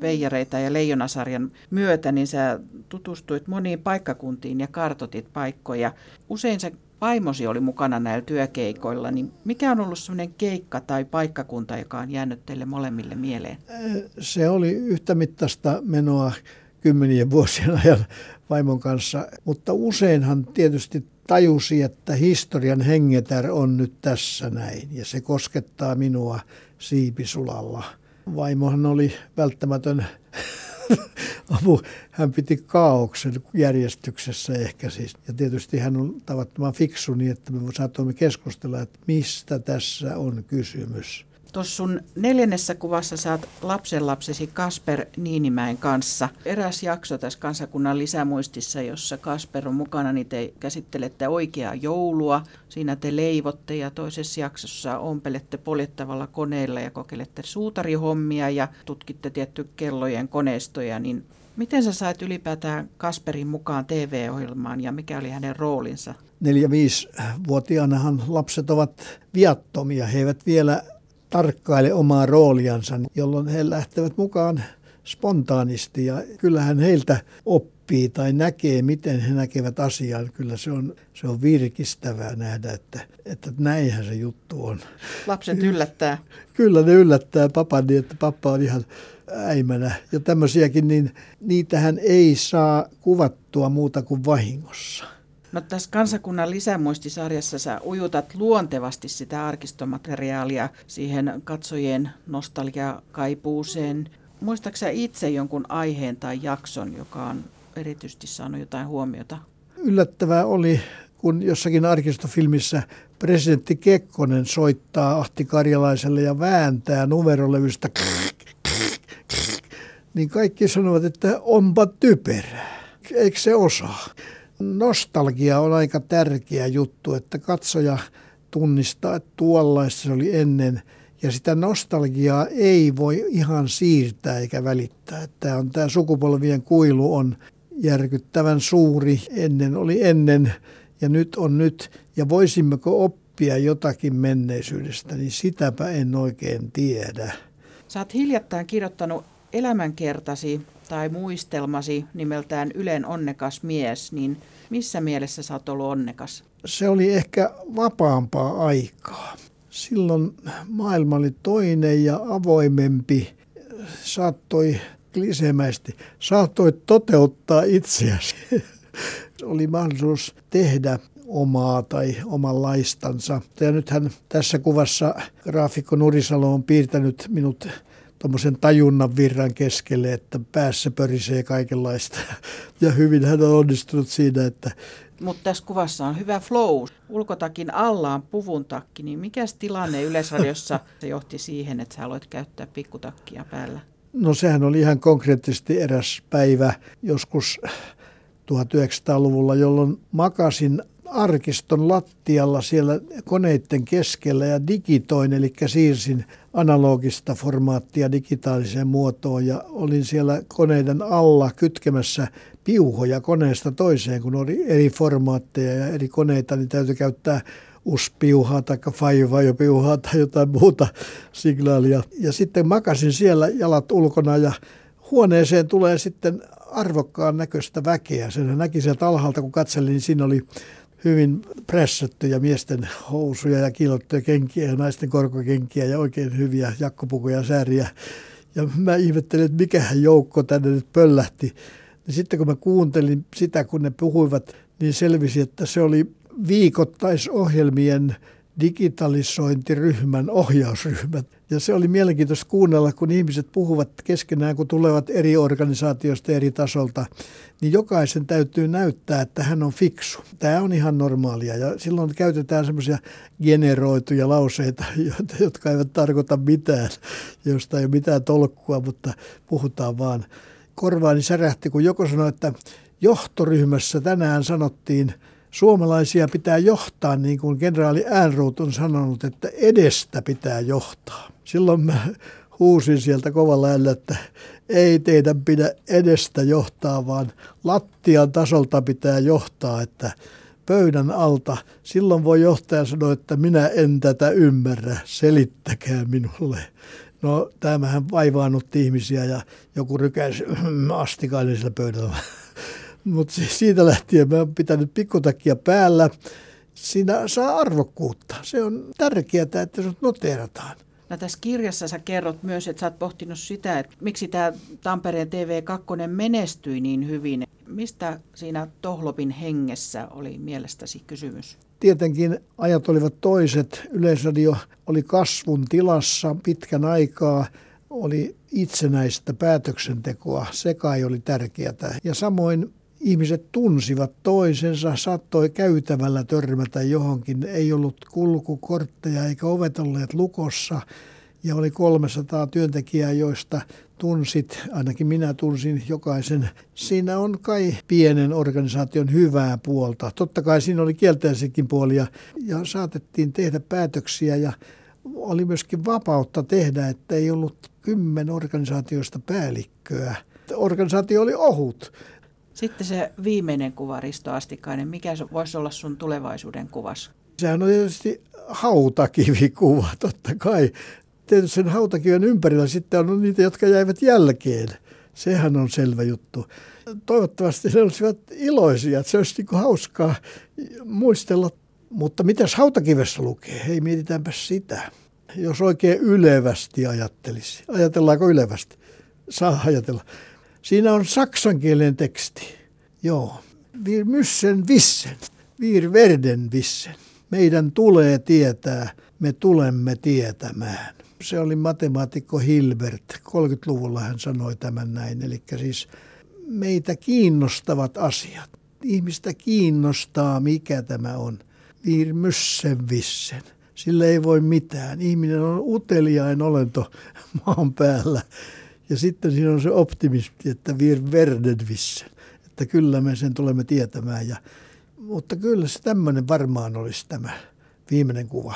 Veijareita ja Leijonasarjan myötä, niin sä tutustuit moniin paikkakuntiin ja kartotit paikkoja. Usein sä vaimosi oli mukana näillä työkeikoilla, niin mikä on ollut sellainen keikka tai paikkakunta, joka on jäänyt teille molemmille mieleen? Se oli yhtä mittaista menoa kymmenien vuosien ajan vaimon kanssa, mutta useinhan tietysti tajusi, että historian hengetär on nyt tässä näin ja se koskettaa minua siipisulalla. Vaimohan oli välttämätön apu, hän piti kaauksen järjestyksessä ehkä siis. Ja tietysti hän on tavattoman fiksu niin, että me saatoimme keskustella, että mistä tässä on kysymys. Tuossa sun neljännessä kuvassa saat lapsenlapsesi Kasper Niinimäen kanssa. Eräs jakso tässä kansakunnan lisämuistissa, jossa Kasper on mukana, niin te käsittelette oikeaa joulua. Siinä te leivotte ja toisessa jaksossa ompelette poljettavalla koneella ja kokeilette suutarihommia ja tutkitte tietty kellojen koneistoja. Niin miten sä sait ylipäätään Kasperin mukaan TV-ohjelmaan ja mikä oli hänen roolinsa? Neljä-viisi-vuotiaanahan lapset ovat viattomia. He eivät vielä tarkkaile omaa rooliansa, jolloin he lähtevät mukaan spontaanisti ja kyllähän heiltä oppii tai näkee, miten he näkevät asian. Kyllä se on, se on virkistävää nähdä, että, että näinhän se juttu on. Lapset yllättää. Kyllä ne yllättää papan niin, että pappa on ihan äimänä. Ja tämmöisiäkin, niin niitähän ei saa kuvattua muuta kuin vahingossa. No tässä kansakunnan lisämuistisarjassa sä ujutat luontevasti sitä arkistomateriaalia siihen katsojien nostalgiakaipuuseen. Muistaaksä itse jonkun aiheen tai jakson, joka on erityisesti saanut jotain huomiota? Yllättävää oli, kun jossakin arkistofilmissä presidentti Kekkonen soittaa Ahti Karjalaiselle ja vääntää numerolevystä, niin kaikki sanovat, että onpa typerää. Eikö se osaa? Nostalgia on aika tärkeä juttu, että katsoja tunnistaa, että tuollaista se oli ennen. Ja sitä nostalgiaa ei voi ihan siirtää eikä välittää. Tämä, on, tämä sukupolvien kuilu on järkyttävän suuri. Ennen oli ennen ja nyt on nyt. Ja voisimmeko oppia jotakin menneisyydestä, niin sitäpä en oikein tiedä. Oot hiljattain kirjoittanut elämänkertasi tai muistelmasi nimeltään Ylen onnekas mies, niin missä mielessä sä oot ollut onnekas? Se oli ehkä vapaampaa aikaa. Silloin maailma oli toinen ja avoimempi. Saattoi klisemäisesti, saattoi toteuttaa itseäsi. oli mahdollisuus tehdä omaa tai omanlaistansa. Ja nythän tässä kuvassa graafikko Nurisalo on piirtänyt minut tuommoisen tajunnan virran keskelle, että päässä pörisee kaikenlaista. Ja hyvin hän on onnistunut siinä, että mutta tässä kuvassa on hyvä flow. Ulkotakin alla on puvun takki, niin mikä tilanne Yleisradiossa se johti siihen, että sä aloit käyttää pikkutakkia päällä? No sehän oli ihan konkreettisesti eräs päivä joskus 1900-luvulla, jolloin makasin arkiston lattialla siellä koneiden keskellä ja digitoin, eli siirsin analogista formaattia digitaaliseen muotoon ja olin siellä koneiden alla kytkemässä piuhoja koneesta toiseen, kun oli eri formaatteja ja eri koneita, niin täytyy käyttää uspiuhaa tai piuhaa tai jotain muuta signaalia. Ja sitten makasin siellä jalat ulkona ja huoneeseen tulee sitten arvokkaan näköistä väkeä. Sen näki sieltä alhaalta, kun katselin, niin siinä oli hyvin pressattuja miesten housuja ja kiilottuja kenkiä ja naisten korkokenkiä ja oikein hyviä jakkopukuja ja sääriä. Ja mä ihmettelin, että mikähän joukko tänne nyt pöllähti. Niin sitten kun mä kuuntelin sitä, kun ne puhuivat, niin selvisi, että se oli viikoittaisohjelmien digitalisointiryhmän ohjausryhmät. Ja se oli mielenkiintoista kuunnella, kun ihmiset puhuvat keskenään, kun tulevat eri organisaatioista eri tasolta, niin jokaisen täytyy näyttää, että hän on fiksu. Tämä on ihan normaalia ja silloin käytetään semmoisia generoituja lauseita, jotka eivät tarkoita mitään, josta ei ole mitään tolkkua, mutta puhutaan vaan. Korvaani särähti, kun joku sanoi, että johtoryhmässä tänään sanottiin – suomalaisia pitää johtaa, niin kuin kenraali Äänruut on sanonut, että edestä pitää johtaa. Silloin mä huusin sieltä kovalla äänellä, että ei teidän pidä edestä johtaa, vaan lattian tasolta pitää johtaa, että pöydän alta. Silloin voi johtaja sanoa, että minä en tätä ymmärrä, selittäkää minulle. No tämähän vaivaannutti ihmisiä ja joku rykäisi astikainen sillä pöydällä. Mutta siitä lähtien mä oon pitänyt pikkutakia päällä. Siinä saa arvokkuutta. Se on tärkeää, että se noterataan. No tässä kirjassa sä kerrot myös, että sä oot pohtinut sitä, että miksi tämä Tampereen TV2 menestyi niin hyvin. Mistä siinä Tohlopin hengessä oli mielestäsi kysymys? Tietenkin ajat olivat toiset. Yleisradio oli kasvun tilassa pitkän aikaa. Oli itsenäistä päätöksentekoa. Se kai oli tärkeää. Ja samoin ihmiset tunsivat toisensa, saattoi käytävällä törmätä johonkin. Ei ollut kulkukortteja eikä ovet olleet lukossa ja oli 300 työntekijää, joista tunsit, ainakin minä tunsin jokaisen. Siinä on kai pienen organisaation hyvää puolta. Totta kai siinä oli kielteisiäkin puolia ja saatettiin tehdä päätöksiä ja oli myöskin vapautta tehdä, että ei ollut kymmen organisaatioista päällikköä. Organisaatio oli ohut sitten se viimeinen kuva, Risto Astikainen, mikä voisi olla sun tulevaisuuden kuvas? Sehän on tietysti hautakivikuva, totta kai. Tietysti sen hautakiven ympärillä sitten on niitä, jotka jäivät jälkeen. Sehän on selvä juttu. Toivottavasti ne olisivat iloisia, että se olisi niin hauskaa muistella. Mutta mitäs hautakivessä lukee? Hei, mietitäänpä sitä. Jos oikein ylevästi ajattelisi. Ajatellaanko ylevästi? Saa ajatella. Siinä on saksankielinen teksti. Joo. Wir müssen wissen. Wir werden wissen. Meidän tulee tietää, me tulemme tietämään. Se oli matemaatikko Hilbert. 30-luvulla hän sanoi tämän näin. Eli siis meitä kiinnostavat asiat. Ihmistä kiinnostaa, mikä tämä on. Wir müssen wissen. Sillä ei voi mitään. Ihminen on uteliain olento maan päällä. Ja sitten siinä on se optimismi, että wir werden wissen, että kyllä me sen tulemme tietämään. Ja, mutta kyllä se tämmöinen varmaan olisi tämä viimeinen kuva.